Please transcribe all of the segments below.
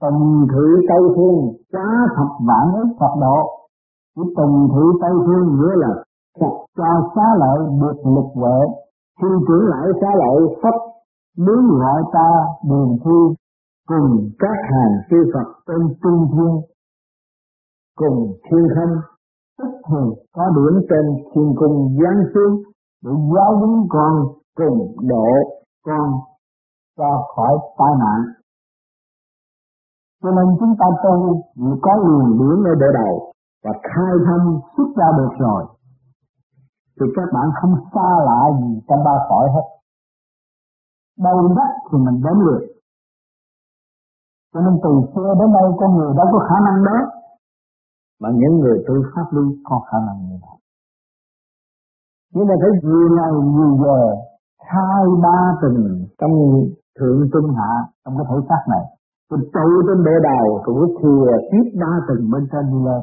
tùng thử tây phương quá thập vạn ức Phật độ. Chỉ tùng thử tây phương nghĩa là Phật cho xá lợi được lực huệ. Xin trưởng lại xá lợi pháp muốn gọi ta đường thi, cùng các hàng chư Phật trên trung thiên, cùng thiên không. Tức thường có điểm trên thiên cung giáng xuống để giáo huấn con cùng độ con ra khỏi tai nạn. Cho nên chúng ta tu có luồng điển ở đỡ đầu và khai thông xuất ra được rồi, thì các bạn không xa lạ gì trong ba cõi hết. Đâu đất thì mình đến được. Cho nên từ xưa đến nay con người đâu có khả năng đó. Mà những người tu pháp lý có khả năng như vậy. Nhưng mà phải nhiều ngày nhiều giờ hai ba tình trong thượng trung hạ, trong cái thể xác này tôi trụ trên bệ đầu tôi cứ thừa tiếp ba từng bên trên đi lên.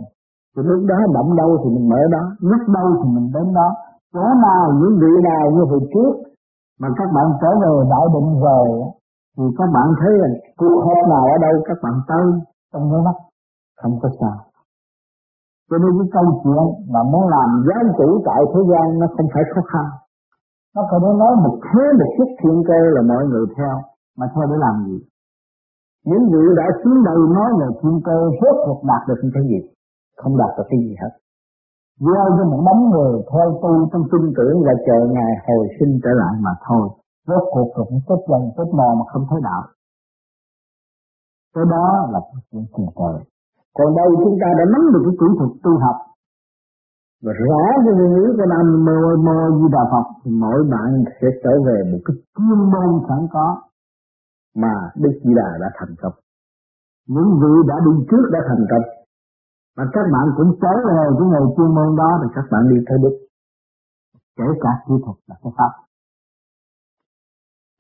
Thì lúc đó động đâu thì mình mở đó, nhắc đâu thì mình đến đó. Chỗ nào, những vị nào như hồi trước mà các bạn trở về đại định rồi, thì các bạn thấy là cuộc họp nào ở đâu, các bạn tới, trong cái mắt không có sao. Cho nên cái câu chuyện mà muốn làm giáo chủ tại thế gian nó không phải khó khăn. Nó phải nói một thế một chút thiên cơ là mọi người theo, mà theo để làm gì? Những vị đã xuống đây nói là thiên cơ rốt cuộc đạt được cái gì? Không đạt được cái gì hết. Gieo cho một đống người thôi tu trong tin tưởng là chờ ngày hồi sinh trở lại mà thôi. Rốt cuộc cũng chết dần chết mò mà không thấy đạo. Cái đó là chuyện tiền trời còn đây chúng ta đã nắm được cái kỹ thuật tu học. Và rõ cái nguyên lý của Nam Mô Mô Di Đà Phật thì mỗi bạn sẽ trở về một cái chuyên môn sẵn có mà Đức Di Đà đã thành công. Những vị đã đi trước đã thành công. mà các bạn cũng trở về cái nghề chuyên môn đó thì các bạn đi theo Đức. Kể cả kỹ thuật là cái Pháp.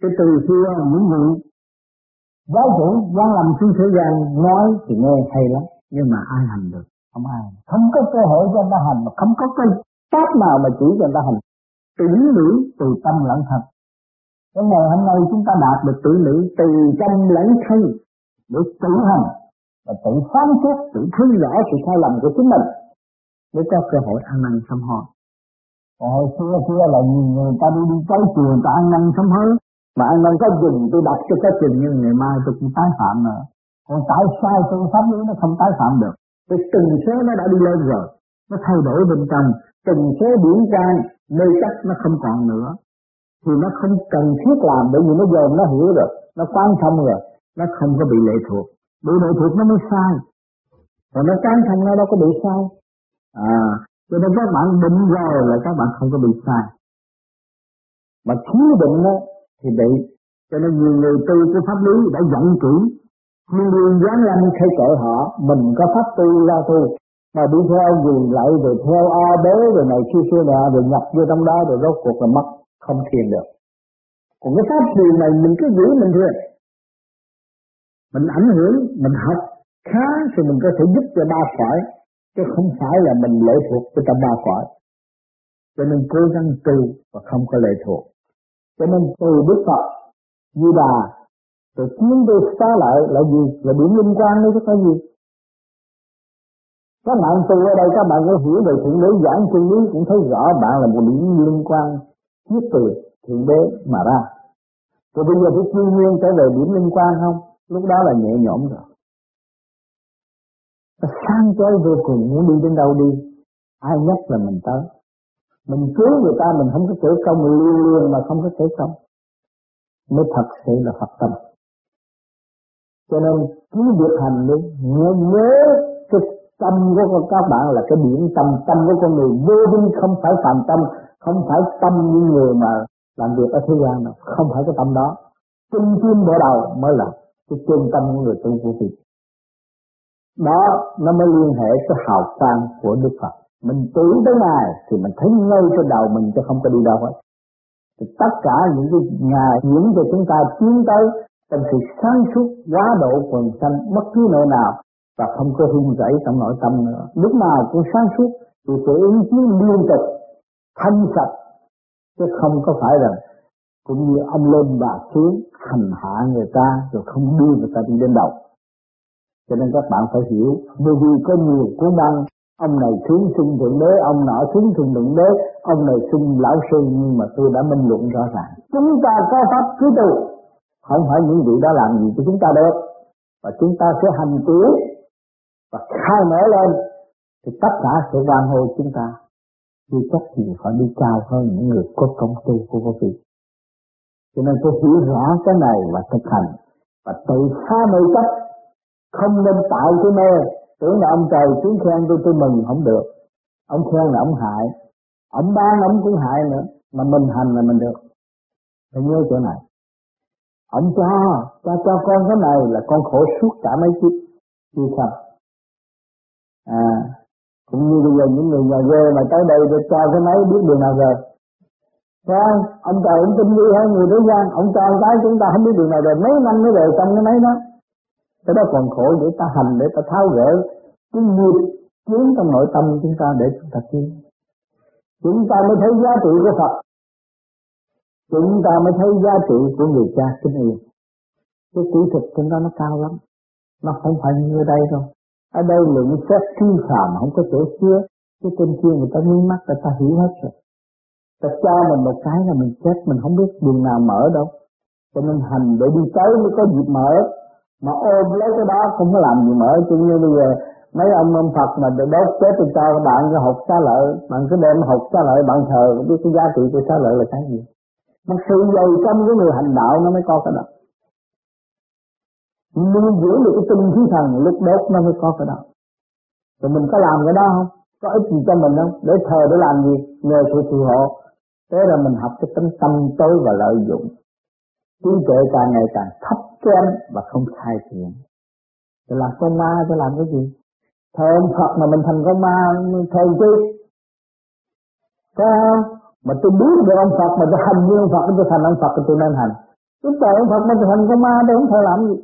Cái từ xưa những vị giáo chủ quan làm sư thế gian nói thì nghe hay lắm, nhưng mà ai hành được không ai không có cơ hội cho người ta hành, mà không có cái pháp nào mà chỉ cho người ta hành tử nữ từ tâm lẫn thật cái ngày hôm nay chúng ta đạt được tự lý từ trong lấy thân để tự hành và tự phán xét tự thấy rõ sự sai lầm của chính mình để có cơ hội ăn năn sám hối. Còn hồi xưa kia là nhiều người ta đi đi tới chùa ta ăn năn sám hối mà ăn năn có chừng tôi đặt cho có chừng nhưng ngày mai tôi cũng tái phạm nữa. Còn tại sao phương pháp lý nó không tái phạm được? Cái từng số nó đã đi lên rồi nó thay đổi bên trong từng số điển trang, nơi chắc nó không còn nữa thì nó không cần thiết làm bởi vì nó dồn nó hiểu rồi, nó quan thông rồi, nó không có bị lệ thuộc. Bị lệ thuộc nó mới sai. Còn nó quan thông nó đâu có bị sai. À cho nên các bạn định rồi là các bạn không có bị sai. Mà thiếu định đó thì bị. Cho nên nhiều người tu cái pháp lý đã dẫn chỉ. Nhưng liên dám làm thay trợ họ, mình có pháp tu ra tu mà đi theo quyền lại rồi theo a bế rồi này kia kia nọ, rồi nhập vô trong đó, rồi rốt cuộc là mất không thiền được. Còn cái pháp thiền này mình cứ giữ mình thiền mình ảnh hưởng, mình học, khá thì mình có thể giúp cho ba khỏi, chứ không phải là mình lệ thuộc cho tâm ba khỏi. Cho nên cố gắng tu và không có lệ thuộc. Cho nên từ Đức Phật, Như Đà rồi tiến tôi xá lại là gì? Là điểm liên quan đấy chứ có gì. Các bạn tu ở đây các bạn có hiểu về thượng đế giảng chân lý cũng thấy rõ bạn là một điểm liên quan tiếp từ thượng đế mà ra. Rồi bây giờ phải chuyên nguyên trở về điểm liên quan không? Lúc đó là nhẹ nhõm rồi. Nó sang chói vô cùng muốn đi đến đâu đi? Ai nhắc là mình tới. Mình cứu người ta, mình không có kể công mình liên liên mà không có kể công mới thật sự là Phật tâm. Cho nên cứ việc hành đi, nhớ nhớ cái tâm của các bạn là cái điểm tâm tâm của con người vô vi không phải phạm tâm không phải tâm những người mà làm việc ở thế gian đâu không phải cái tâm đó. Trung tâm bộ đầu mới là cái trung tâm của người tu của vị đó, nó mới liên hệ cái hào quang của Đức Phật. Mình tưởng tới Ngài thì mình thấy ngay trên đầu mình chứ không có đi đâu hết. Thì tất cả những cái Ngài những cho chúng ta tiến tới trong sự sáng suốt quá độ quần sanh, bất cứ nơi nào và không có run rẩy trong nội tâm nữa. Lúc nào cũng sáng suốt, thì sự ứng chiến liên tục thanh sạch, chứ không có phải là cũng như ông lên bà xuống, hành hạ người ta, rồi không đưa người ta đi đến đầu cho nên các bạn phải hiểu, bởi vì có nhiều cố năng, ông này xuống xung thượng đế, ông nọ xuống thượng thượng đế, ông này xung lão sư, nhưng mà tôi đã minh luận rõ ràng. Chúng ta có pháp cứ tu. Không phải những vị đó làm gì cho chúng ta được và chúng ta sẽ hành tiến và khai mở lên, thì tất cả sẽ van hô chúng ta vì chắc gì phải đi cao hơn những người có công tu của quý vị cho nên tôi hiểu rõ cái này và thực hành. Và tự phá mê chấp. Không nên tạo cái mê. Tưởng là ông trời tiếng khen tôi tôi mừng, không được. Ông khen là ông hại. Ông ban, ông cũng hại nữa. Mà mình hành là mình được. Phải nhớ chỗ này. Ông cho cho cho con cái này là con khổ suốt cả mấy kiếp. Chưa sao à cũng như bây giờ những người nhà quê mà tới đây để cho cái máy biết đường nào rồi Thấy Ông trời ông tin đi hơn người thế gian, ông cho cái chúng ta không biết đường nào rồi, mấy năm mới về xong cái máy đó. Cái đó còn khổ để ta hành, để ta tháo gỡ cái nghiệp kiến trong nội tâm chúng ta để chúng ta kiến Chúng ta mới thấy giá trị của Phật. Chúng ta mới thấy giá trị của người cha kính yêu. Cái kỹ thuật chúng đó nó cao lắm. Nó không phải như ở đây đâu. Ở đây lượng xét phi phạm không có chỗ xưa. Cái trên kia người ta mí mắt người ta hiểu hết rồi. Ta cho mình một cái là mình chết mình không biết đường nào mở đâu. Cho nên hành để đi tới mới có dịp mở. Mà ôm lấy cái đó không có làm gì mở. cho như bây giờ mấy ông ông Phật mà đốt chết thì cho bạn cái hộp xá lợi. Bạn cứ đem hộp xá lợi, bạn thờ, biết cái giá trị của xá lợi là cái gì. Mà sự dày trong cái người hành đạo nó mới có cái đó. Nuôi dưỡng được cái tinh khí thần, lúc đốt nó mới có cái đó. Rồi mình có làm cái đó không? Có ích gì cho mình không? Để thờ để làm gì? Nhờ sự phù hộ Thế là mình học cái tính tâm tối và lợi dụng. Trí tuệ càng ngày càng thấp kém và không khai thiện. Thì làm con ma tôi làm cái gì? Thờ ông Phật mà mình thành con ma thờ chi? Có không? Mà tôi biết được ông Phật mà tôi hành như ông Phật, tôi thành ông Phật, tôi nên hành. Tôi thờ ông Phật mà tôi thành con ma, tôi không thờ làm gì?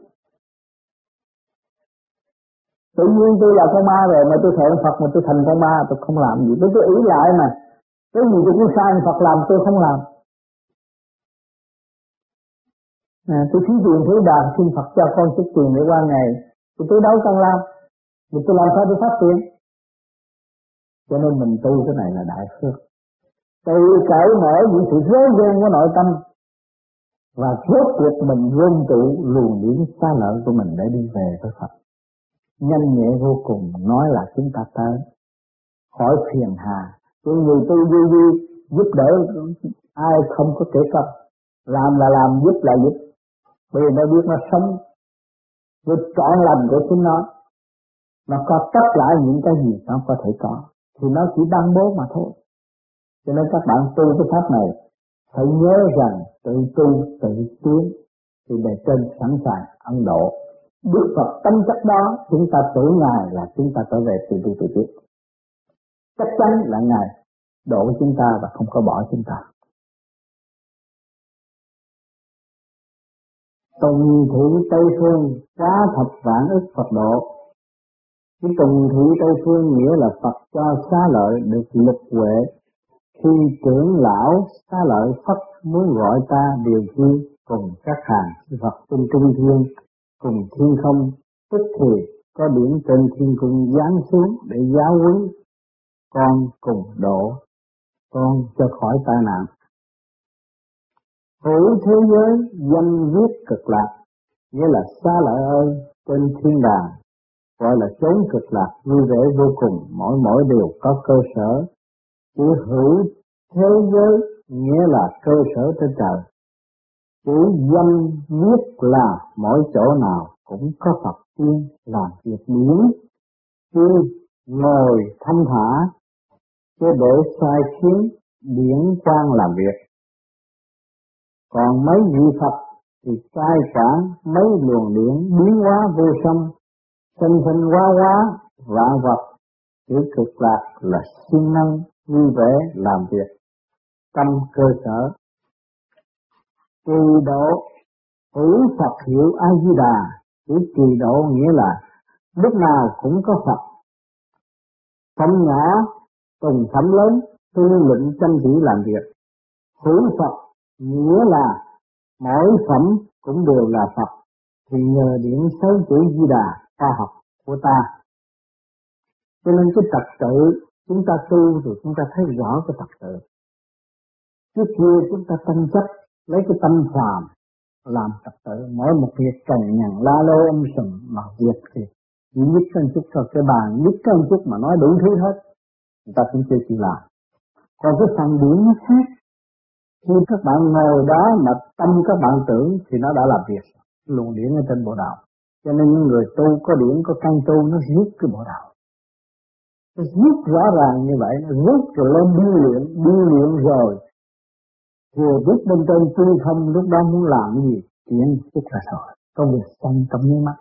Tự nhiên tôi là con ma rồi mà tôi thẹn Phật mà tôi thành con ma tôi không làm gì. Tôi tôi ý lại mà. Cái gì tôi cũng sai Phật làm tôi không làm. À, tôi thí tiền thiếu đàn xin Phật cho con chút tiền để qua ngày. Thì tôi đâu cần làm. Thì tôi làm sao tôi phát tiền? Cho nên mình tu cái này là đại phước. Tự cởi mở những sự rối ren của nội tâm và rốt cuộc mình vương tụ luồng điển xa lợi của mình để đi về với Phật nhanh nhẹ vô cùng, nói là chúng ta tới. Khỏi phiền hà. Cái người tu vui vui giúp đỡ, ai không có kể công làm là làm, giúp là giúp. Bởi vì nó biết nó sống. Với trọn lành của chúng nó. Nó có tất cả những cái gì nó có thể có. Thì nó chỉ đăng bố mà thôi. Cho nên các bạn tu cái pháp này, phải nhớ rằng tự tu, tự tiến, thì bề trên sẵn sàng ấn độ. Đức Phật tâm chất đó, chúng ta tưởng Ngài là chúng ta trở về từ tu tự tiến chắc chắn là Ngài độ chúng ta và không có bỏ chúng ta. Tùng thị Tây Phương quá thập vạn ức Phật độ. Cái tùng thị Tây Phương nghĩa là Phật cho xá lợi được lực huệ. Khi trưởng lão, xá lợi Phật muốn gọi ta điều chi cùng các hàng Phật trong trung thiên cùng thiên không tức thì có điểm trên thiên cung giáng xuống để giáo huấn con cùng độ con cho khỏi tai nạn. Hữu thế giới danh viết cực lạc, nghĩa là xa lợi ơi trên thiên đàng, gọi là chốn cực lạc vui vẻ vô cùng, mỗi mỗi đều có cơ sở. Chữ hữu thế giới nghĩa là cơ sở trên trời. Chữ danh viết là mỗi chỗ nào cũng có Phật tiên làm việc điển, tiên ngồi thanh thả chứ để sai khiến điển quan làm việc. Còn mấy vị Phật thì sai cả mấy luồng điển biến hóa vô song, sinh sinh hóa hóa, vạn vật, chữ cực lạc là siêng năng, vui vẻ làm việc, tâm cơ sở. Trì độ, hữu Phật hiệu A-di-đà, chữ trì độ nghĩa là lúc nào cũng có Phật. Phẩm nhỏ cùng phẩm lớn tu luyện chăm chỉ làm việc hữu Phật nghĩa là mỗi phẩm cũng đều là Phật thì nhờ điểm sáu chữ Di Đà khoa học của ta. Cho nên cái trật tự chúng ta tu rồi chúng ta thấy rõ cái trật tự. Trước kia chúng ta tranh chấp lấy cái tâm phàm làm trật tự mỗi một việc cần nhằn la lô âm sùm mà việc thì chỉ nhất hơn chút thôi. Cái bàn nhất hơn chút mà nói đủ thứ hết, người ta cũng chưa chịu làm. Còn cái phần điểm nó khác. Khi các bạn ngồi đó mà tâm các bạn tưởng thì nó đã làm việc. Luồng điển ở trên bộ đạo. Cho nên những người tu có điển, có căn tu, nó rút cái bộ đạo. Nó rút rõ ràng như vậy. Nó rút rồi lên điêu luyện. Điêu luyện rồi vừa biết bên trên tư không lúc đó muốn làm gì chuyện tức là rồi. Công việc xong trong nháy mắt.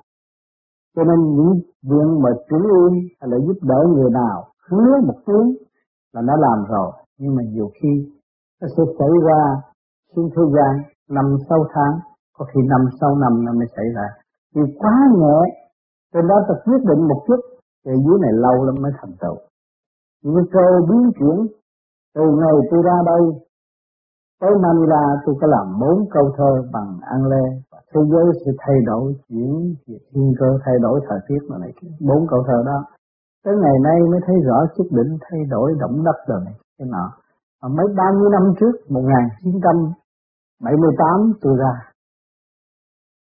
Cho nên những việc mà chủ ương hay là giúp đỡ người nào, hứa một tiếng là nó làm rồi. Nhưng mà nhiều khi nó sẽ xảy ra xuống thời gian năm, sáu tháng. Có khi năm sau năm nó mới xảy ra. Vì quá nhẹ trên đó ta quyết định một chút thì dưới này lâu lắm mới thành tựu. Những cơ biến chuyển, từ ngày tôi ra đây tới Manila tôi có làm bốn câu thơ bằng An Lê. Và thế giới sẽ thay đổi, chuyển về thiên cơ thay đổi thời tiết mà này. Bốn câu thơ đó. Tới ngày nay mới thấy rõ quyết định thay đổi động đất rồi này. Cái nọ mà mấy bao nhiêu năm trước 1978 tôi ra.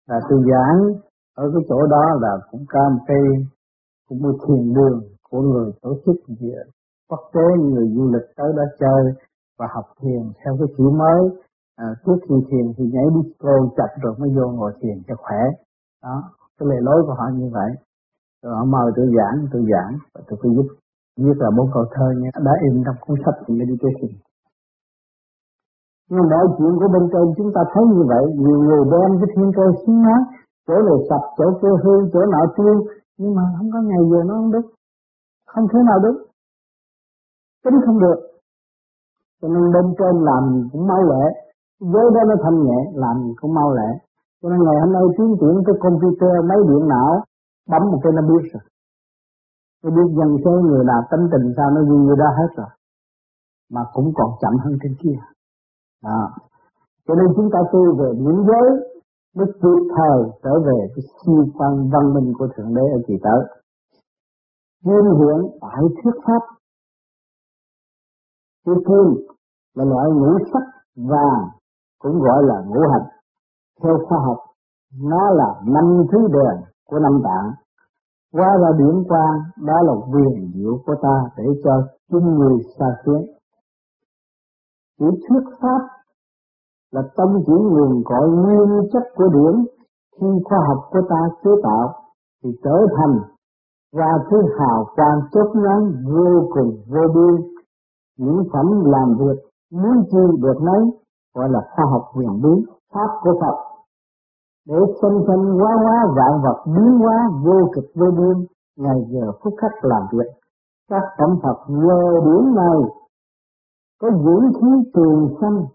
Là tôi giảng ở cái chỗ đó là cũng có một cây cũng một thiền đường của người tổ chức gì quốc tế, người du lịch tới đó chơi và học thiền theo cái kiểu mới. À, trước khi thiền thì nhảy disco chặt rồi mới vô ngồi thiền cho khỏe. Đó cái lề lối của họ như vậy. Rồi họ mời tôi giảng tôi giảng và tôi cứ giúp viết là bốn câu thơ nhé. Đã in trong cuốn sách meditation. Nhưng mọi chuyện của bên trên chúng ta thấy như vậy nhiều người đem cái thiên cơ xuống nói chỗ này sập chỗ kia hư chỗ nào tiêu nhưng mà không có ngày giờ nó không đúng không thế nào đúng tính không được cho nên bên trên làm cũng mau lẹ, với đó nó thanh nhẹ, làm cũng mau lẹ. Cho nên ngày hôm nay tiến triển cái computer, máy điện não, bấm một cái nó biết rồi. Nó biết dần số người nào tính tình sao nó như người đó hết rồi. Mà cũng còn chậm hơn trên kia. Đó. cho nên chúng ta tu về những giới mới kịp thời trở về cái siêu quan văn minh của thượng đế ở kỳ tới. Nguyên hiện phải thuyết pháp cái kim là loại ngũ sắc vàng cũng gọi là ngũ hành. Theo khoa học, nó là năm thứ đèn của năm tạng. Qua ra điểm quan đó là quyền diệu của ta để cho chúng người xa xuyến. Chỉ thuyết pháp là tâm chỉ nguồn cội nguyên chất của điển khi khoa học của ta chế tạo thì trở thành ra thứ hào quang chớp nhoáng vô cùng vô biên những phẩm làm việc, muốn chi được nấy gọi là khoa học huyền bí, pháp của Phật. Để sinh sinh hóa hóa vạn vật, biến hóa vô cực vô biên, ngày giờ phút khắc làm việc. Các phẩm Phật nhờ điểm này, có dưỡng khí trường sanh,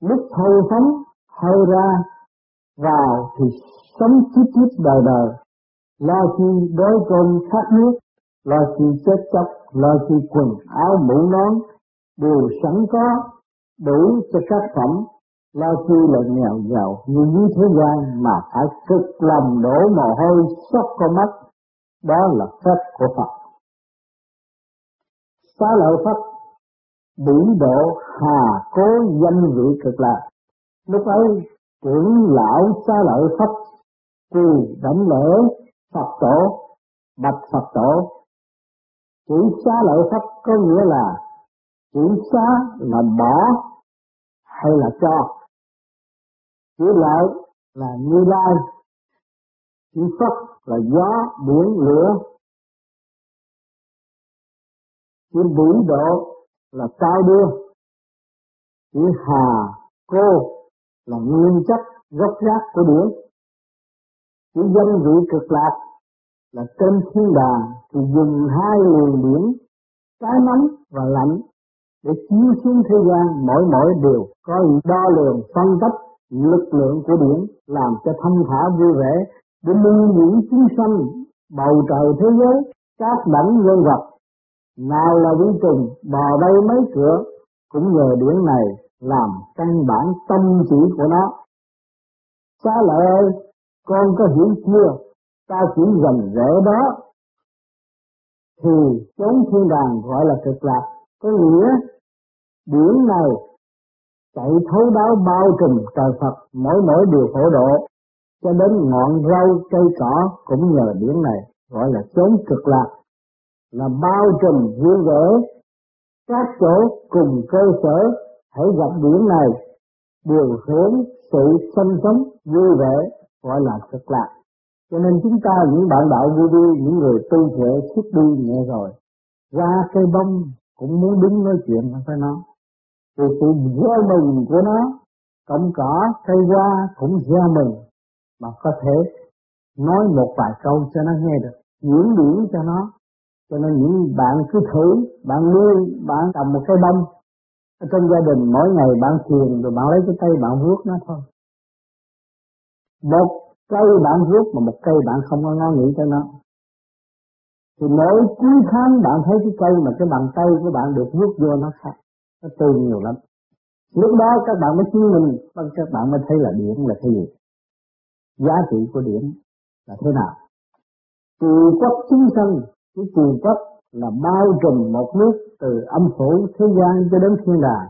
lúc thâu phóng thâu ra, vào thì sống chít chít đời đời. Lo chi đối cơm khát nước lo chi chết chóc, lo chi quần áo, mũ nón, đều sẵn có đủ cho các phẩm. Lo chi là nghèo giàu như dưới thế gian mà phải cực lòng đổ mồ hôi sốc con mắt. Đó là phép của Phật. Xá lợi Phật, biển độ hà cố danh vị cực lạc. Lúc ấy, trưởng lão xá lợi Phật quỳ đảnh lễ Phật tổ, bạch Phật tổ chủ xá lợi phất có nghĩa là chủ xá là bỏ hay là cho. Chủ lợi là như lai chủ phất là gió, biển, lửa. Chủ vũ độ là cao đưa. Chủ hà, cô là nguyên chất gốc gác của điển chủ danh vị cực lạc là trên thiên đàng thì dùng hai luồng điểm cái nóng và lạnh, để chiếu xuống thế gian mỗi mỗi điều có đo lường, phân tích lực lượng của điển làm cho thông thả vui vẻ, để nuôi dưỡng chúng sanh, bầu trời thế giới, các đẳng nhân vật. Nào là vi trùng, bò đây mấy cửa, cũng nhờ điển này làm căn bản tâm chỉ của nó. Xá lợi ơi, con có hiểu chưa? Ta chỉ dành rẽ đó. Thì chốn thiên đàng gọi là cực lạc. Có nghĩa điển này chạy thấu đáo bao trùm trời Phật, mỗi mỗi điều khổ độ, cho đến ngọn rau, cây cỏ cũng nhờ điển này gọi là chốn cực lạc. Là bao trùm vui vẻ các chỗ cùng cơ sở, hãy gặp điển này đều hướng sự sanh sống vui vẻ gọi là cực lạc cho nên chúng ta, những bạn đạo vui đi những người tu thể, xuất đi nhẹ rồi, ra cây bông, cũng muốn đứng nói chuyện với nó thì sự gieo mừng của nó, cộng cỏ, cây hoa cũng gieo mừng. Mà có thể nói một vài câu cho nó nghe được, diễn điển cho nó. Cho nên những bạn cứ thử, bạn nuôi, bạn cầm một cây bông, ở trong gia đình mỗi ngày bạn thiền rồi bạn lấy cái tay bạn vuốt nó thôi. Một cây bạn rút mà một cây bạn không có ngó nghĩ cho nó. Thì mỗi cuối tháng bạn thấy cái cây mà cái bàn tay của bạn được rút vô nó khác, nó tươi nhiều lắm. Lúc đó các bạn mới chứng minh các bạn mới thấy là điển là cái gì. Giá trị của điển là thế nào? Trì quốc chúng sanh, cái trì quốc là bao trùm một nước từ âm phủ thế gian cho đến thiên đàng.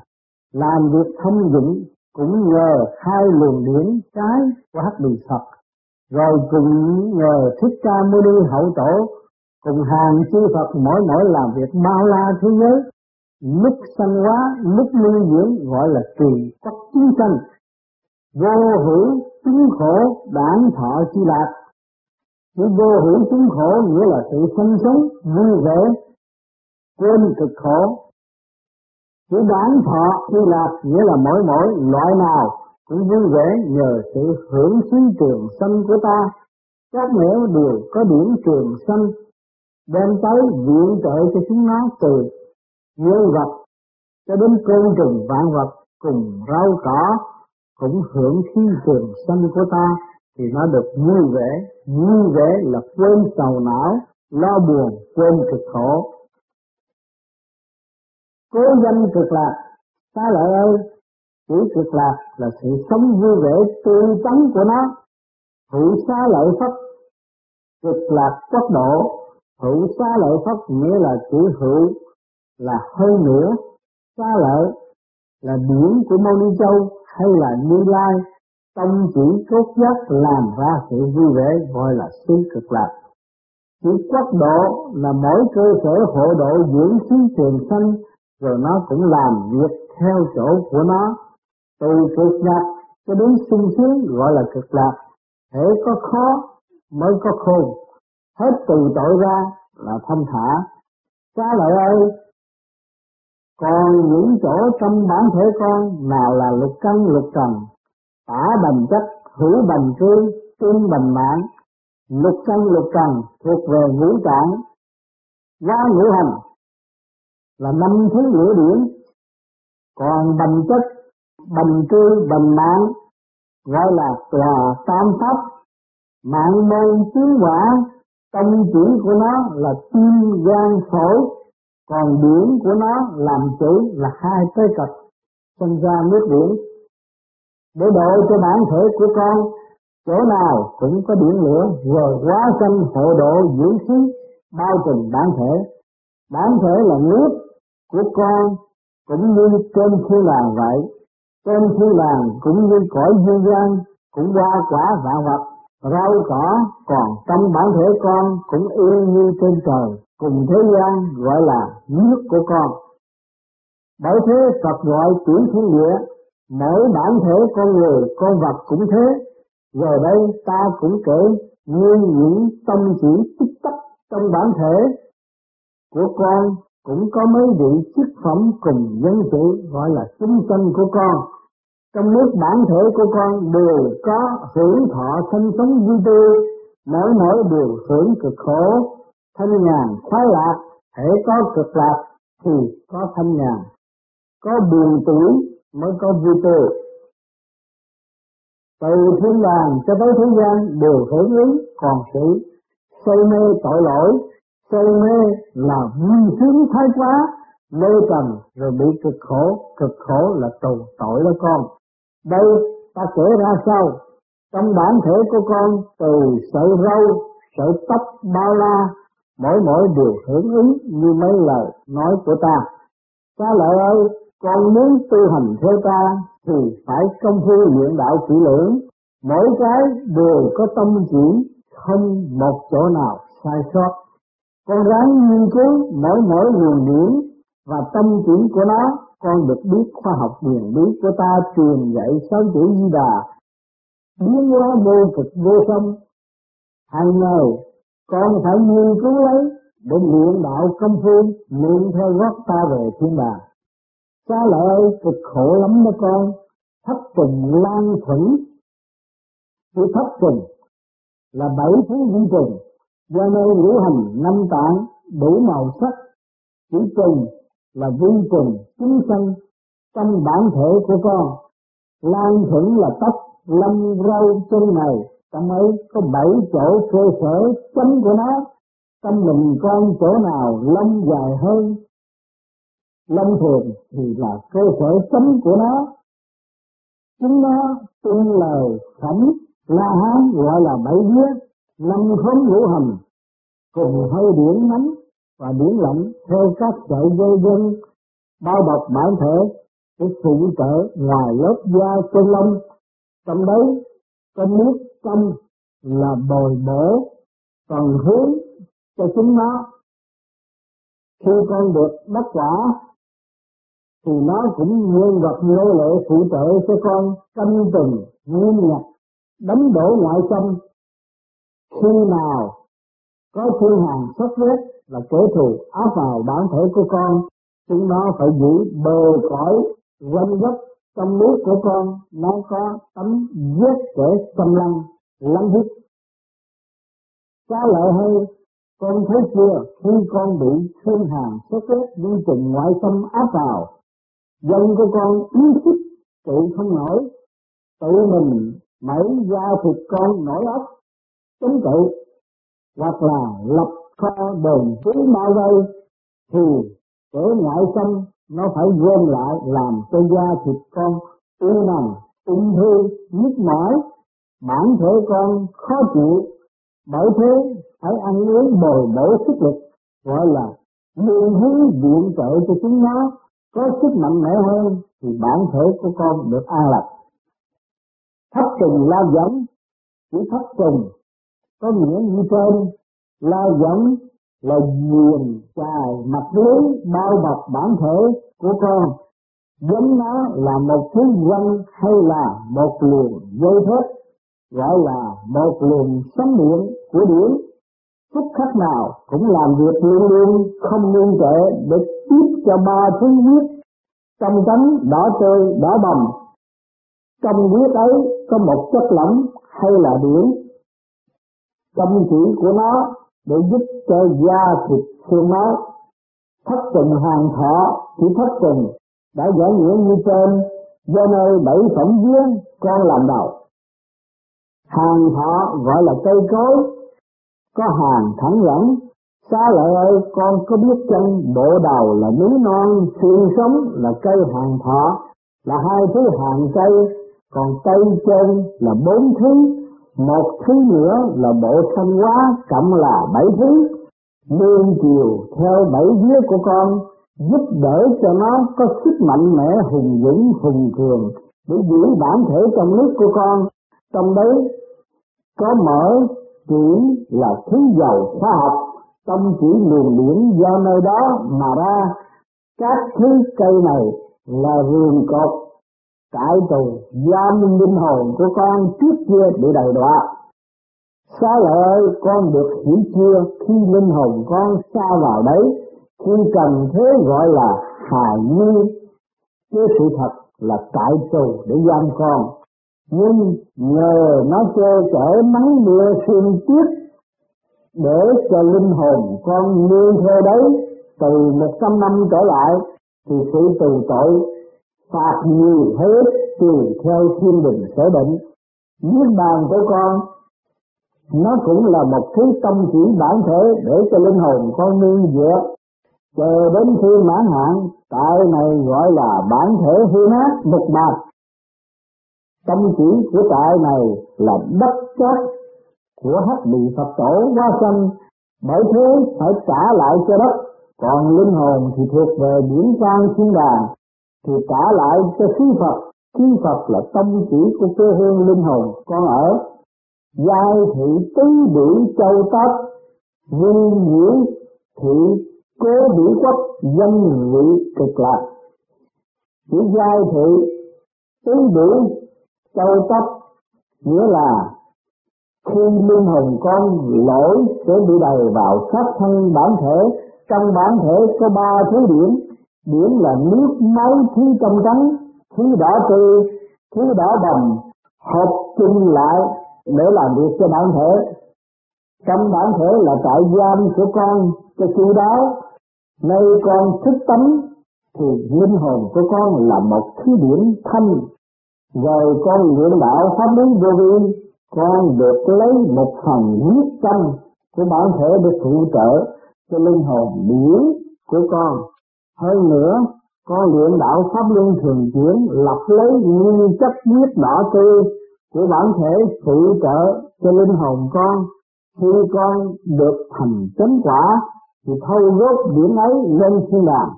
Làm việc thông dụng cũng nhờ hai luồng điển trái của hắc bì Phật rồi cùng nhờ thích ca mâu ni hậu tổ, cùng hàng chư Phật mỗi mỗi làm việc bao la thế giới. Lúc sanh hóa lúc nuôi dưỡng gọi là trì quốc chúng sanh. Vô hữu chúng khổ, bản thọ chi lạc. Chữ vô hữu chúng khổ nghĩa là sự sanh sống, vui vẻ, quên cực khổ. Chữ bản thọ chi lạc nghĩa là mỗi mỗi, loại nào cũng vui vẻ nhờ sự hưởng xứ trường sanh của ta. Các nẻo đều có điểm trường sanh đem tới viện trợ cho chúng nó từ nhân vật cho đến côn trùng vạn vật cùng rau cỏ, cũng hưởng khí trường sanh của ta. Thì nó được vui vẻ vui vẻ là quên sầu não, lo buồn, quên cực khổ. Cố danh cực lạc ta lợi ơi chữ cực lạc là sự sống vui vẻ tươi tắn của nó, hữu xá lợi pháp cực lạc quốc độ, hữu xá lợi pháp nghĩa là chữ hữu là hơn nữa xá lợi là điểm của Mâu Ni Châu hay là Như Lai. Tông chỉ cốt giác làm ra sự vui vẻ gọi là xứ cực lạc. Chữ quốc độ là mỗi cơ sở hộ độ dưỡng sinh trường sanh, rồi nó cũng làm việc theo chỗ của nó từ cực lạc cho đến sung sướng, gọi là cực lạc, thể có khó, mới có khôn. Hết từ tội ra là thanh thả. Cha lợi ơi, còn những chỗ trong bản thể con nào là lục căn, lục trần? Tả bành chất, hữu bành cư tương bành mạng. Lục căn, lục trần thuộc về ngũ trạng. Quá ngũ hành là năm thứ ngũ điển. Còn bành chất bình cư bình mạng, gọi là tòa tam pháp. Mạng môn tiến quả, tâm chuyển của nó là tim gan phổi, còn điển của nó làm chủ là hai cái cật sinh ra nước điển để độ cho bản thể của con, chỗ nào cũng có điển lửa rồi hóa sanh hộ độ dưỡng khí bao trùm bản thể. Bản thể là nước của con, cũng như trên thiên đàng vậy trên thiên làng cũng như cõi dương gian cũng qua quả vạn vật rau cỏ, còn trong bản thể con cũng yên như trên trời, cùng thế gian gọi là nước của con. Bởi thế Phật gọi tiểu thiên địa, mỗi bản thể con người, con vật cũng thế. Giờ đây ta cũng kể như những tâm chỉ tích tắc trong bản thể của con cũng có mấy vị chức phẩm cùng nhân sự, gọi là chúng sanh của con. Trong nước bản thể của con đều có hưởng thọ sinh sống vui tươi mỗi mỗi đều hưởng cực khổ. Thanh nhàn khoái lạc, thể có cực lạc thì có thanh nhàn. Có buồn tuổi mới có vui tươi. Từ thiên đàng cho tới thế gian đều hưởng ứng còn sự say mê tội lỗi say mê là vui sướng thái quá mê trần rồi bị cực khổ cực khổ là tù tội đó con đây ta kể ra sau trong bản thể của con từ sợi râu sợi tóc bao la, mỗi mỗi đều hưởng ứng như mấy lời nói của ta. Cha lợi ơi, con muốn tu hành theo ta thì phải công phu luyện đạo kỹ lưỡng, mỗi cái đều có tâm chỉ, không một chỗ nào sai sót. Con ráng nghiên cứu mỗi mỗi nguồn điển và tâm chuyển của nó, con được biết khoa học quyền bí của ta truyền dạy sáu chữ di đà, biến hóa vô cực vô song Hàng ngày con phải nghiên cứu lấy để luyện đạo công phu luyện theo gót ta về thiên đàng. Cha lợi cực khổ lắm đó con, thất trùng lan thủy. Chữ thất trùng là bảy thứ vi trùng, do nơi ngũ hành năm tạng đủ màu sắc. chỉ trùng là vi trùng chúng sanh trong bản thể của con. Lan thuận là tóc, lâm râu chân này, trong ấy có bảy chỗ cơ sở chấm của nó. trong mình con chỗ nào lông dài hơn lông thường thì là cơ sở chấm của nó. Chúng nó tương lời khẩm La Hán gọi là bảy biết năm khóm ngũ hành, cùng hơi điển nóng và điển lạnh theo các sợi dây dân bao bọc bản thể để phụ trợ ngoài lớp da chân lông. Trong đấy có nước trong là bồi bổ còn hướng cho chúng nó khi con được đắc quả thì nó cũng nguyên vật nô lệ phụ trợ cho con canh từng nguyên nhật đánh đổ ngoại tâm khi nào có thiên hàng xuất huyết là kẻ thù áp vào bản thể của con, chúng nó phải giữ bờ cõi quanh gốc trong nước của con, nó có tấm giết kẻ xâm lăng lăng hít Xá lợi hơn, con thấy chưa, khi con bị thiên hàng xuất huyết vi trùng ngoại xâm áp vào, dân của con ý thức tự không nổi, tự mình mẩy da thịt con nổi ốc chống cự hoặc là lập kho đồn trú bao vây thì kẻ ngoại xâm nó phải gom lại làm cho da thịt con u nằm ung thư nhức mỏi bản thể con khó chịu bởi thế phải ăn uống bồi bổ sức lực gọi là luôn hướng viện trợ cho chúng nó có sức mạnh mẽ hơn thì bản thể của con được an lạc. Thất trùng lao giống, chỉ thất trùng có nghĩa như trên, là giống là giềng dài mặt lưới bao bọc bản thể của con. Giống nó là một thứ văn hay là một luồng dây thép, gọi là một luồng sống điện của điển phút khắc nào cũng làm việc luôn luôn không ngưng trệ để tiếp cho ba thứ huyết. Trong tánh đỏ tươi đỏ bầm trong huyết ấy có một chất lỏng hay là điển tâm chỉ của nó để giúp cho da thịt xương máu thất tình hàng thọ. Chỉ thất tình đã giải nghĩa như trên do nơi bảy phẩm viên con làm đầu. Hàng thọ gọi là cây cối có hàng thẳng dẫn xa lợi ơi, con có biết chân bộ đầu là núi non, xương sống là cây hàng thọ, là hai thứ hàng cây, còn cây chân là bốn thứ, một thứ nữa là bộ sanh hóa, cộng là bảy thứ. Nương chiều theo bảy vía của con, giúp đỡ cho nó có sức mạnh mẽ hùng dũng hùng cường để giữ bản thể trong nước của con. Trong đấy có mở chỉ là thứ dầu khoa học tâm chỉ luồng điển do nơi đó mà ra các thứ cây này là vườn cột cải tù giam linh hồn của con trước kia bị đầy đọa Xá lợi ơi, con được hiểu chưa khi linh hồn con xa vào đấy, khi cần thế gọi là hài nhi, chứ sự thật là tại tù để giam con. Nhưng nhờ nó chơi chở nắng mưa xuyên tiết để cho linh hồn con nương theo đấy từ một trăm năm trở lại thì sự từ tội phạt nhiều thế tùy theo thiên đình sở định. Niết bàn của con nó cũng là một thứ tâm chỉ bản thể để cho linh hồn con nương dựa chờ đến khi mãn hạn tại này gọi là bản thể hư nát mục bạc tâm chỉ của tại này là đất chất của hắc bị Phật tổ qua sanh, bởi thế phải trả lại cho đất, còn linh hồn thì thuộc về biển trang thiên đàng, thì trả lại cho sư Phật, sư Phật là tâm chỉ của quê hương linh hồn con ở. Giai thị tứ biểu châu tất, vinh nhiễu thị cố biểu quốc dân vị cực lạc. Chữ giai thị tứ biểu châu tất nghĩa là khi linh hồn con lỗi sẽ bị đầy vào sát thân bản thể trong bản thể có ba thứ điểm biển là nước máu thứ trong trắng, thứ đỏ tươi, thứ đỏ bầm hợp chung lại để làm việc cho bản thể. Trong bản thể là trại giam của con, cho chú đáo nay con thức tánh thì linh hồn của con là một khí điểm thanh. Rồi con luyện đạo pháp lý vô vi, con được lấy một phần huyết tâm của bản thể để phụ trợ cho linh hồn điển của con. Hơn nữa, con luyện đạo pháp luân thường chuyển lập lấy nguyên chất huyết đỏ tươi của bản thể phụ trợ cho linh hồn con. Khi con được thành chánh quả thì thâu gốc điểm ấy lên thiên đàng.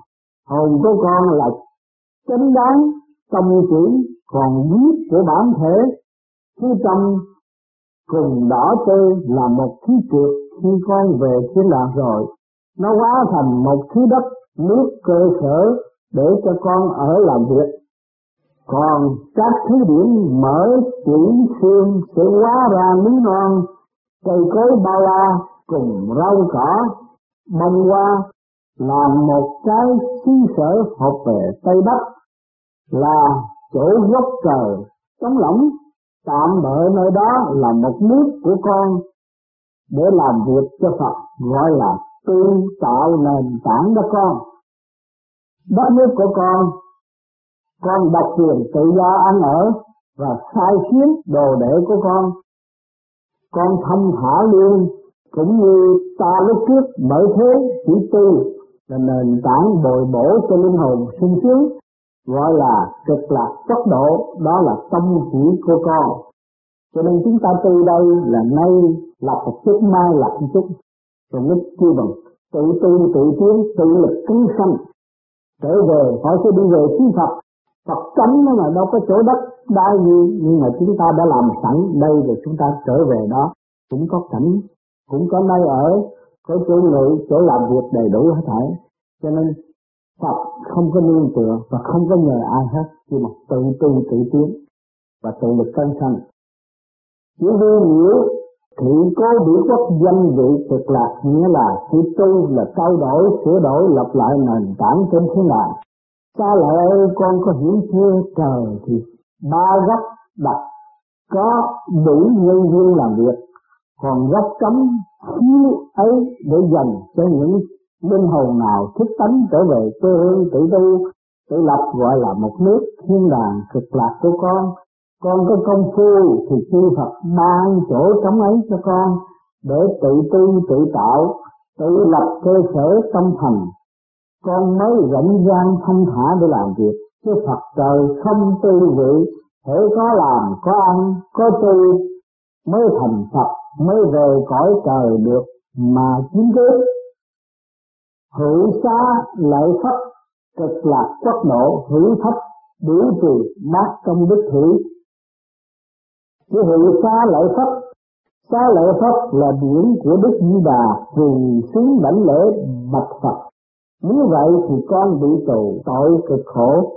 Hồn của con là chánh đáng tâm chỉ còn huyết của bản thể khi trong cùng đỏ tươi là một khí trượt khi con về thiên đàng rồi nó hóa thành một khí đất nước cơ sở để cho con ở làm việc. Còn các thứ điểm mở chỉ xương sẽ hóa ra núi non, cây cối bao la cùng rau cỏ, bông hoa, làm một cái xứ sở học về tây bắc, là chỗ gốc trời trống lỏng. Tạm bỡ nơi đó là một nước của con để làm việc cho Phật, gọi là tự tạo nền tảng đó con. Đất nước của con, con độc quyền tự do ăn ở và sai khiến đồ đệ của con. Con thông thả luôn cũng như ta lúc trước bởi thế chỉ tu là nền tảng bồi bổ cho linh hồn sung sướng gọi là cực lạc tốc độ đó là tâm chỉ của con cho nên chúng ta từ đây là nay lập một chút mai lập một chút rồi mới kêu bằng tự tu, tự tiến, tự lực cứng sanh, trở về họ sẽ đi về thiên Phật. Phật cấm nó mà đâu có chỗ đất đai gì nhưng mà chúng ta đã làm sẵn đây rồi chúng ta trở về đó. Cũng có cảnh, cũng có nơi ở, có chỗ ngự, chỗ làm việc đầy đủ hết thảy. Cho nên Phật không có nương tựa và không có nhờ ai hết, chỉ mà tự tu, tự tiến và tự lực cân sanh. Chỉ vô nhiễu thị cố biểu quốc danh vị cực lạc, nghĩa là chỉ tu là trao đổi, sửa đổi, lập lại nền tảng trên thế nào. cha lại ơi, con có hiểu chưa trời thì ba gấp đặt, có đủ nhân viên làm việc, còn gấp cấm thiếu ấy để dành cho những linh hồn nào thích tánh trở về quê hương tự tu tự lập gọi là một nước thiên đàng cực lạc của con con có công phu thì chư Phật ban chỗ trống ấy cho con để tự tu, tự tạo, tự lập cơ sở tâm thành. Con mới rảnh rang thông thả để làm việc. Chứ Phật trời không tư vị thể có làm, có ăn, có tu, mới thành Phật, mới về cõi trời được mà chiếm cứ. Hữu xá lợi phất, cực lạc quốc độ, hữu thấp đủ trì bác công đức thủy của hội xa lợi Phật Xa lợi Phật là điển của Đức Di Đà Quỳ xứng đảnh lễ bạch Phật. Nếu vậy thì con bị tù tội cực khổ.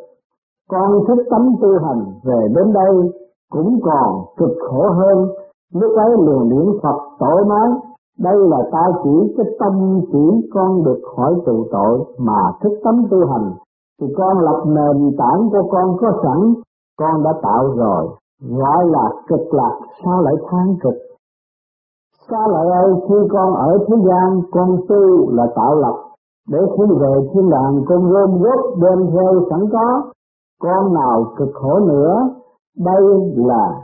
Con thức tâm tu hành về đến đây Cũng còn cực khổ hơn. Lúc ấy liền niệm Phật tội nói, đây là ta chỉ cái tâm chỉ con được khỏi tù tội mà thức tâm tu hành. Thì con lập nền tảng của con có sẵn, con đã tạo rồi gọi là cực lạc, sao lại than cực? Xa lại ơi, khi con ở thế gian, con tu là tạo lập, để khi về thiên đàng, con gom góp đem theo sẵn có, con nào cực khổ nữa, đây là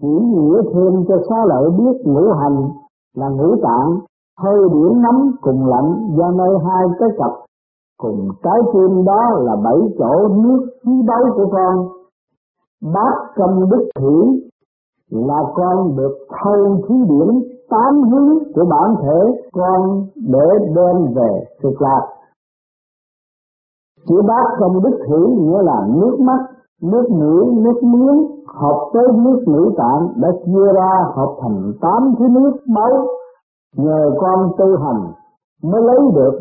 chỉ nghĩa thêm cho xá lợi biết ngũ hành là ngũ tạng, hơi điểm nóng cùng lạnh, do nơi hai cái cặp, cùng trái tim đó là bảy chỗ nước khí báu của con bát công đức thủy là con được thâu thí điểm tám hướng của bản thể con để đem về cực lạc. Chữ bát trong đức thủy nghĩa là nước mắt, nước mũi, nước miếng hợp tới nước nữ tạng đã chia ra hợp thành tám thứ nước máu nhờ con tu hành mới lấy được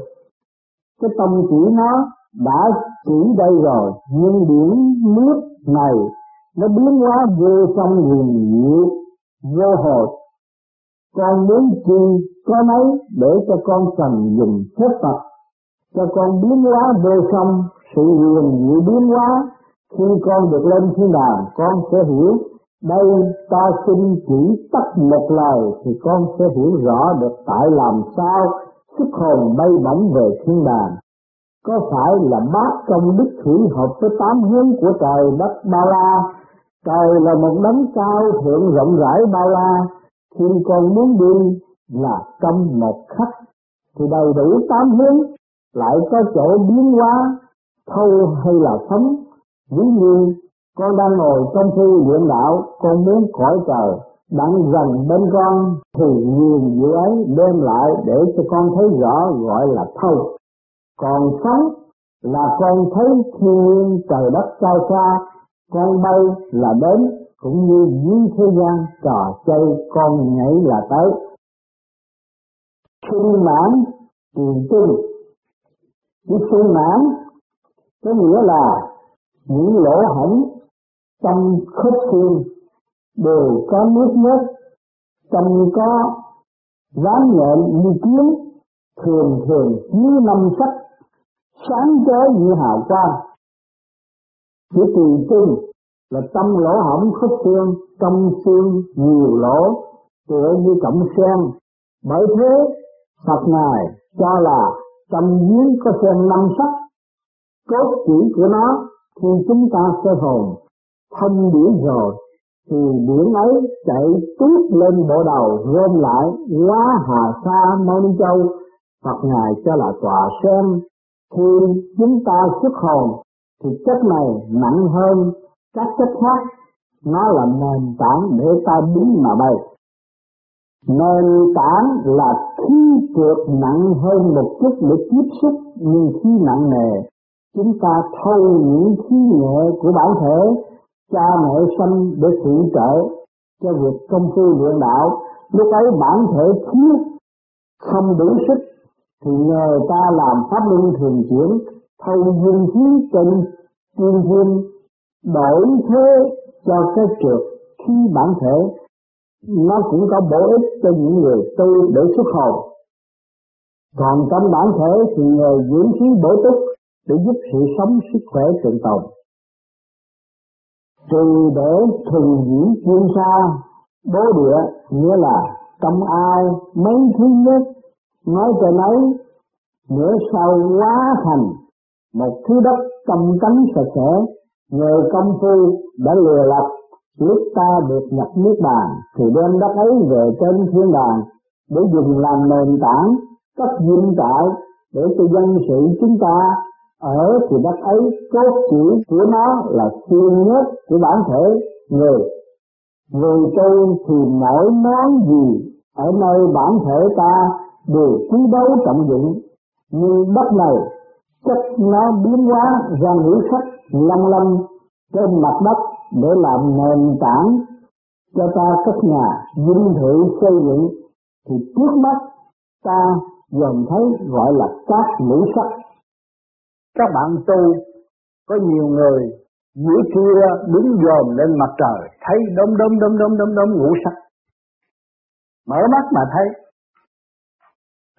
cái tâm chỉ nó đã chỉ đây rồi nhưng biển nước này nó biến hóa vô trong huyền diệu vô hồi con muốn chi, có mấy để cho con cần dùng phép Phật cho con biến hóa vô song, sự huyền diệu biến hóa. Khi con được lên thiên đàng, con sẽ hiểu, đây ta xin chỉ tắt một lời, thì con sẽ hiểu rõ được tại làm sao sức hồn bay bổng về thiên đàng. Có phải là bát công đức thủy hợp với tám hướng của trời đất ba la? Trời là một đấng cao, thượng, rộng rãi, bao la. Khi con muốn đi là trong một khắc, thì đầy đủ tám hướng, lại có chỗ biến hóa, thâu hay là sống ví như con đang ngồi trong thư luyện đạo, con muốn khỏi trời đang gần bên con, thì nhìn dự ấy đem lại để cho con thấy rõ gọi là thâu. Còn sống là con thấy thiên nhiên, trời đất cao xa con bay là đến, cũng như dưới thế gian trò chơi con nhảy là tới. Sung mãn tiền tinh cái sung mãn, có nghĩa là những lỗ hổng trong khớp xương đều có nước nhất trong có ván nhện như kiếm thường thường như năm sắc, sáng chói như hào quang chỉ tùy tinh là tâm lỗ hổng khúc xương, trong xương nhiều lỗ tựa như cọng sen. Bởi thế, Phật ngài cho là trong giếng có sen năm sắc cốt chỉ của nó, khi chúng ta sơ hồn, thông điển rồi, thì điển ấy chạy tiếp lên bộ đầu, gom lại quá hà sa môn châu. Phật ngài cho là tòa sen khi chúng ta xuất hồn thì chất này nặng hơn các chất khác. Nó là nền tảng để ta đứng mà bay. Nền tảng là khí trượt nặng hơn một chút để tiếp xúc. Nhưng khí nặng nề, chúng ta thâu những khí nhẹ của bản thể, cha mẹ sanh để phụ trợ cho việc công phu luyện đạo. Lúc ấy bản thể thiếu, không đủ sức, thì nhờ ta làm pháp luân thường chuyển thâu dương khí tình tiên thiên đổi thế cho cái trượt khi bản thể. Nó cũng có bổ ích cho những người tu để xuất hồn. Còn trong bản thể thì nhờ dưỡng khí bổ túc để giúp sự sống sức khỏe trường tồn. Trừ để thuần diễn chuyên xa bố địa nghĩa là trong ai mấy thứ nhất, nói cho nói nửa sau hóa thành một thứ đất trong cánh sạch sẽ nhờ công phu đã lừa lập lúc ta được nhập nước bàn. Thì đem đất ấy về trên thiên đàng để dùng làm nền tảng cấp dinh trại để cho dân sự chúng ta. Ở thì đất ấy cốt chỉ của nó là xuyên nhất của bản thể người. Người tu thì mỗi món gì, ở nơi bản thể ta đều quý báu trọng dụng. Nhưng đất này chất nó biến hóa ra ngũ sắc long lanh trên mặt đất để làm nền tảng cho ta cất nhà dinh thự xây dựng. Thì trước mắt ta dần thấy gọi là các ngũ sắc. Các bạn tu, có nhiều người giữa trưa đứng dòm lên mặt trời, thấy đông đông đông đông đông đông ngũ sắc. Mở mắt mà thấy.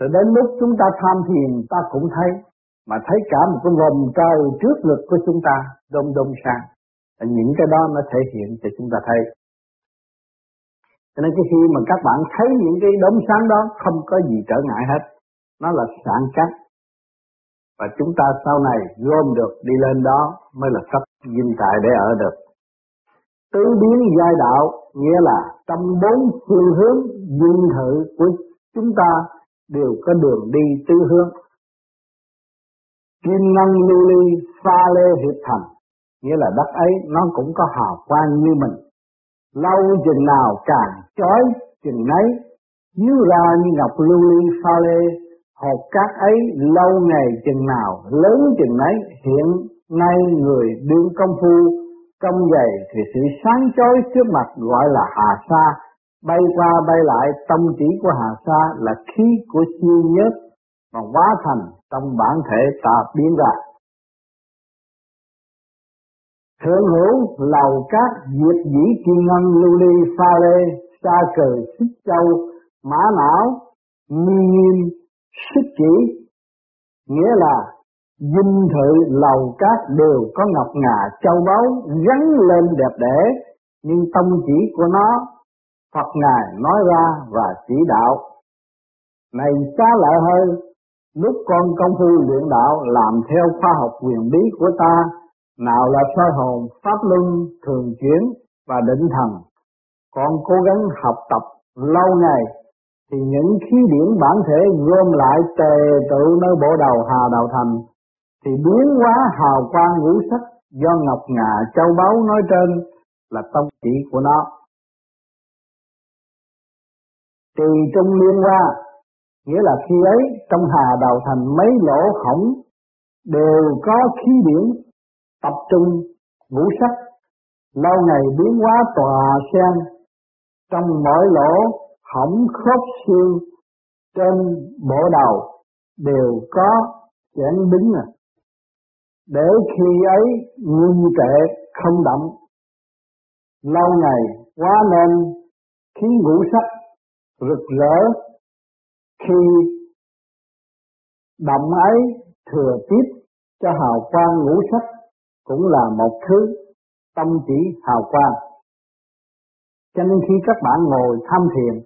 Rồi đến lúc chúng ta tham thiền, ta cũng thấy mà thấy cả một cái vòng trời trước ngực của chúng ta đông đông sang. Những cái đó nó thể hiện cho chúng ta thấy. Cho nên cái khi mà các bạn thấy những cái đốm sáng đó, không có gì trở ngại hết. Nó là sản cách và chúng ta sau này gom được, đi lên đó, mới là sắp dinh tại để ở được. Tứ biến giai đạo, nghĩa là trong bốn phương hướng dinh thự của chúng ta đều có đường đi tứ hướng kim năng lưu ly, pha lê hiệp thành. Nghĩa là đất ấy, nó cũng có hào quang như mình. Lâu chừng nào càng chói chừng nấy. Chiếu ra như ngọc lưu ly, pha lê, hột cát ấy lâu ngày chừng nào, lớn chừng nấy. Hiện nay người đương công phu công dày thì sự sáng chói trước mặt gọi là hà sa, bay qua bay lại tâm chỉ của hà sa là khí của siêu nhất mà hóa thành trong bản thể ta biến ra. Thượng hữu lầu cát diệt dĩ kim ngân lưu ly pha lê sa cờ xích châu mã não nghi nghiêm xích chỉ, nghĩa là dinh thự lầu cát đều có ngọc ngà châu báu gắn lên đẹp đẽ, nhưng tông chỉ của nó, Phật Ngài nói ra và chỉ đạo, này xa lợi hơn lúc con công phu luyện đạo, làm theo khoa học quyền bí của ta, nào là soi hồn, pháp luân, thường chuyển và định thần. Con cố gắng học tập lâu ngày, thì những khí điển bản thể gom lại tề tự nơi bộ đầu hà đạo thành, thì biến hóa hào quang ngũ sắc do ngọc ngà châu báu nói trên là tông chỉ của nó. Trì trung liên qua nghĩa là khi ấy, trong hà đầu thành, mấy lỗ hỏng đều có khí điển tập trung ngũ sắc. Lâu ngày biến hóa tòa sen, trong mỗi lỗ hỏng khớp xương trên bộ đầu đều có chén đứng à. Để khi ấy ngưng trệ không động, lâu ngày quá nên khí ngũ sắc rực rỡ khi động ấy thừa tiếp cho hào quang ngũ sắc cũng là một thứ tâm chỉ hào quang. Cho nên khi các bạn ngồi tham thiền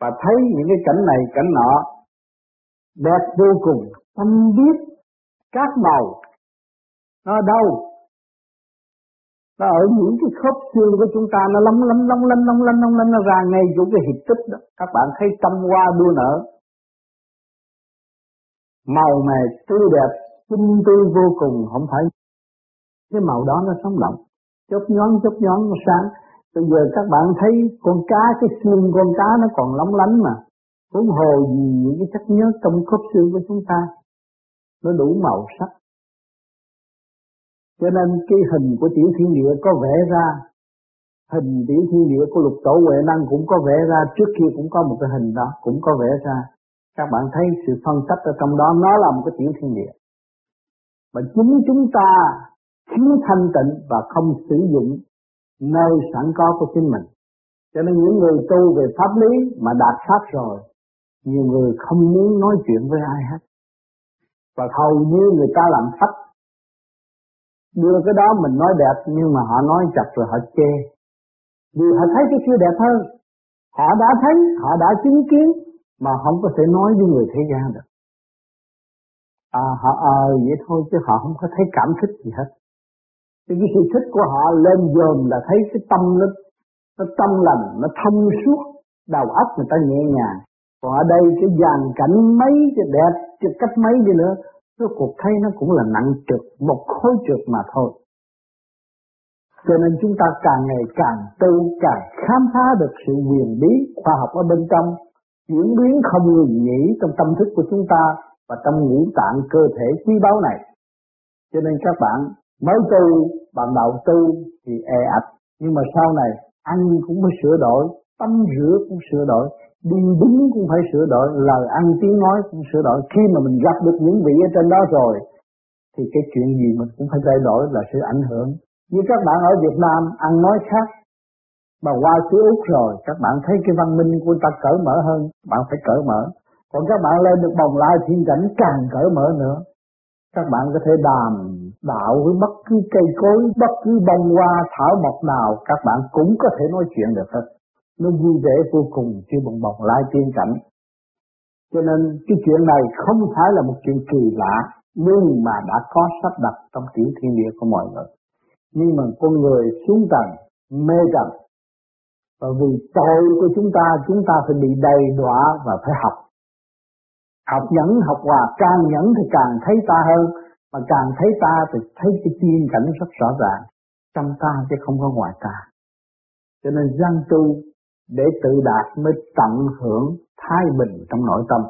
và thấy những cái cảnh này, cảnh nọ, đẹp vô cùng. Tâm biết các màu, nó đâu? Nó ở những cái khớp xương của chúng ta nó lóng lánh lóng lánh lóng lánh lóng lánh nó ra ngay chỗ cái hiệp tích đó các bạn thấy tâm hoa đua nở màu mè tươi đẹp tinh tươi vô cùng không phải cái màu đó nó sống động chớp nhón chớp nhón nó sáng Bây giờ các bạn thấy con cá, cái xương con cá nó còn lóng lánh mà. Huống hồ gì những cái chất nhớ trong khớp xương của chúng ta. Nó đủ màu sắc. Cho nên cái hình của tiểu thiên địa có vẽ ra. Hình tiểu thiên địa của lục tổ Huệ Năng cũng có vẽ ra. Trước kia cũng có một cái hình đó, cũng có vẽ ra. Các bạn thấy sự phân tích ở trong đó nó là một cái tiểu thiên địa. Mà chính chúng ta thiếu thanh tịnh và không sử dụng nơi sẵn có của chính mình. Cho nên những người tu về pháp lý mà đạt pháp rồi, nhiều người không muốn nói chuyện với ai hết. Và hầu như người ta làm sách. Đưa cái đó mình nói đẹp nhưng mà họ nói chặt rồi họ chê. Vì họ thấy cái kia đẹp hơn. Họ đã thấy, họ đã chứng kiến mà không có thể nói với người thế gian được. À họ ờ à, vậy thôi chứ họ không có thấy cảm thích gì hết. Thì cái sự thích của họ lên dồn là thấy cái tâm nó, nó tâm lành, nó thông suốt, đầu óc người ta nhẹ nhàng. Còn ở đây cái dàn cảnh mấy cái đẹp, cái cách mấy đi nữa, cái cuộc thấy nó cũng là nặng trượt, một khối trượt mà thôi. Cho nên chúng ta càng ngày càng tu, càng khám phá được sự quyền bí khoa học ở bên trong, chuyển biến không ngừng nghỉ trong tâm thức của chúng ta và trong ngũ tạng cơ thể quý báu này. Cho nên các bạn mới tu bạn đầu tu thì e ạch nhưng mà sau này ăn cũng phải sửa đổi tâm rửa cũng sửa đổi đi đứng cũng phải sửa đổi lời ăn tiếng nói cũng sửa đổi. Khi mà mình gặp được những vị ở trên đó rồi thì cái chuyện gì mình cũng phải thay đổi là sự ảnh hưởng. Như các bạn ở Việt Nam ăn nói khác mà qua xứ Úc rồi các bạn thấy cái văn minh của ta cởi mở hơn bạn phải cởi mở. Còn các bạn lên được bồng lai thiên cảnh càng cởi mở nữa. Các bạn có thể đàm đạo với bất cứ cây cối, bất cứ bông hoa, thảo mộc nào các bạn cũng có thể nói chuyện được hết. Nó vui vẻ vô cùng khi bồng bồng lai tiên cảnh. Cho nên cái chuyện này không phải là một chuyện kỳ lạ, nhưng mà đã có sắp đặt trong tiểu thiên địa của mọi người. Nhưng mà con người xuống trần, mê trần. Và vì tội của chúng ta, chúng ta phải bị đầy đọa và phải học học nhẫn học hòa càng nhẫn thì càng thấy ta hơn mà càng thấy ta thì thấy cái tiên cảnh rất rõ ràng trong ta chứ không có ngoài ta cho nên gian tu để tự đạt mới tận hưởng thái bình trong nội tâm.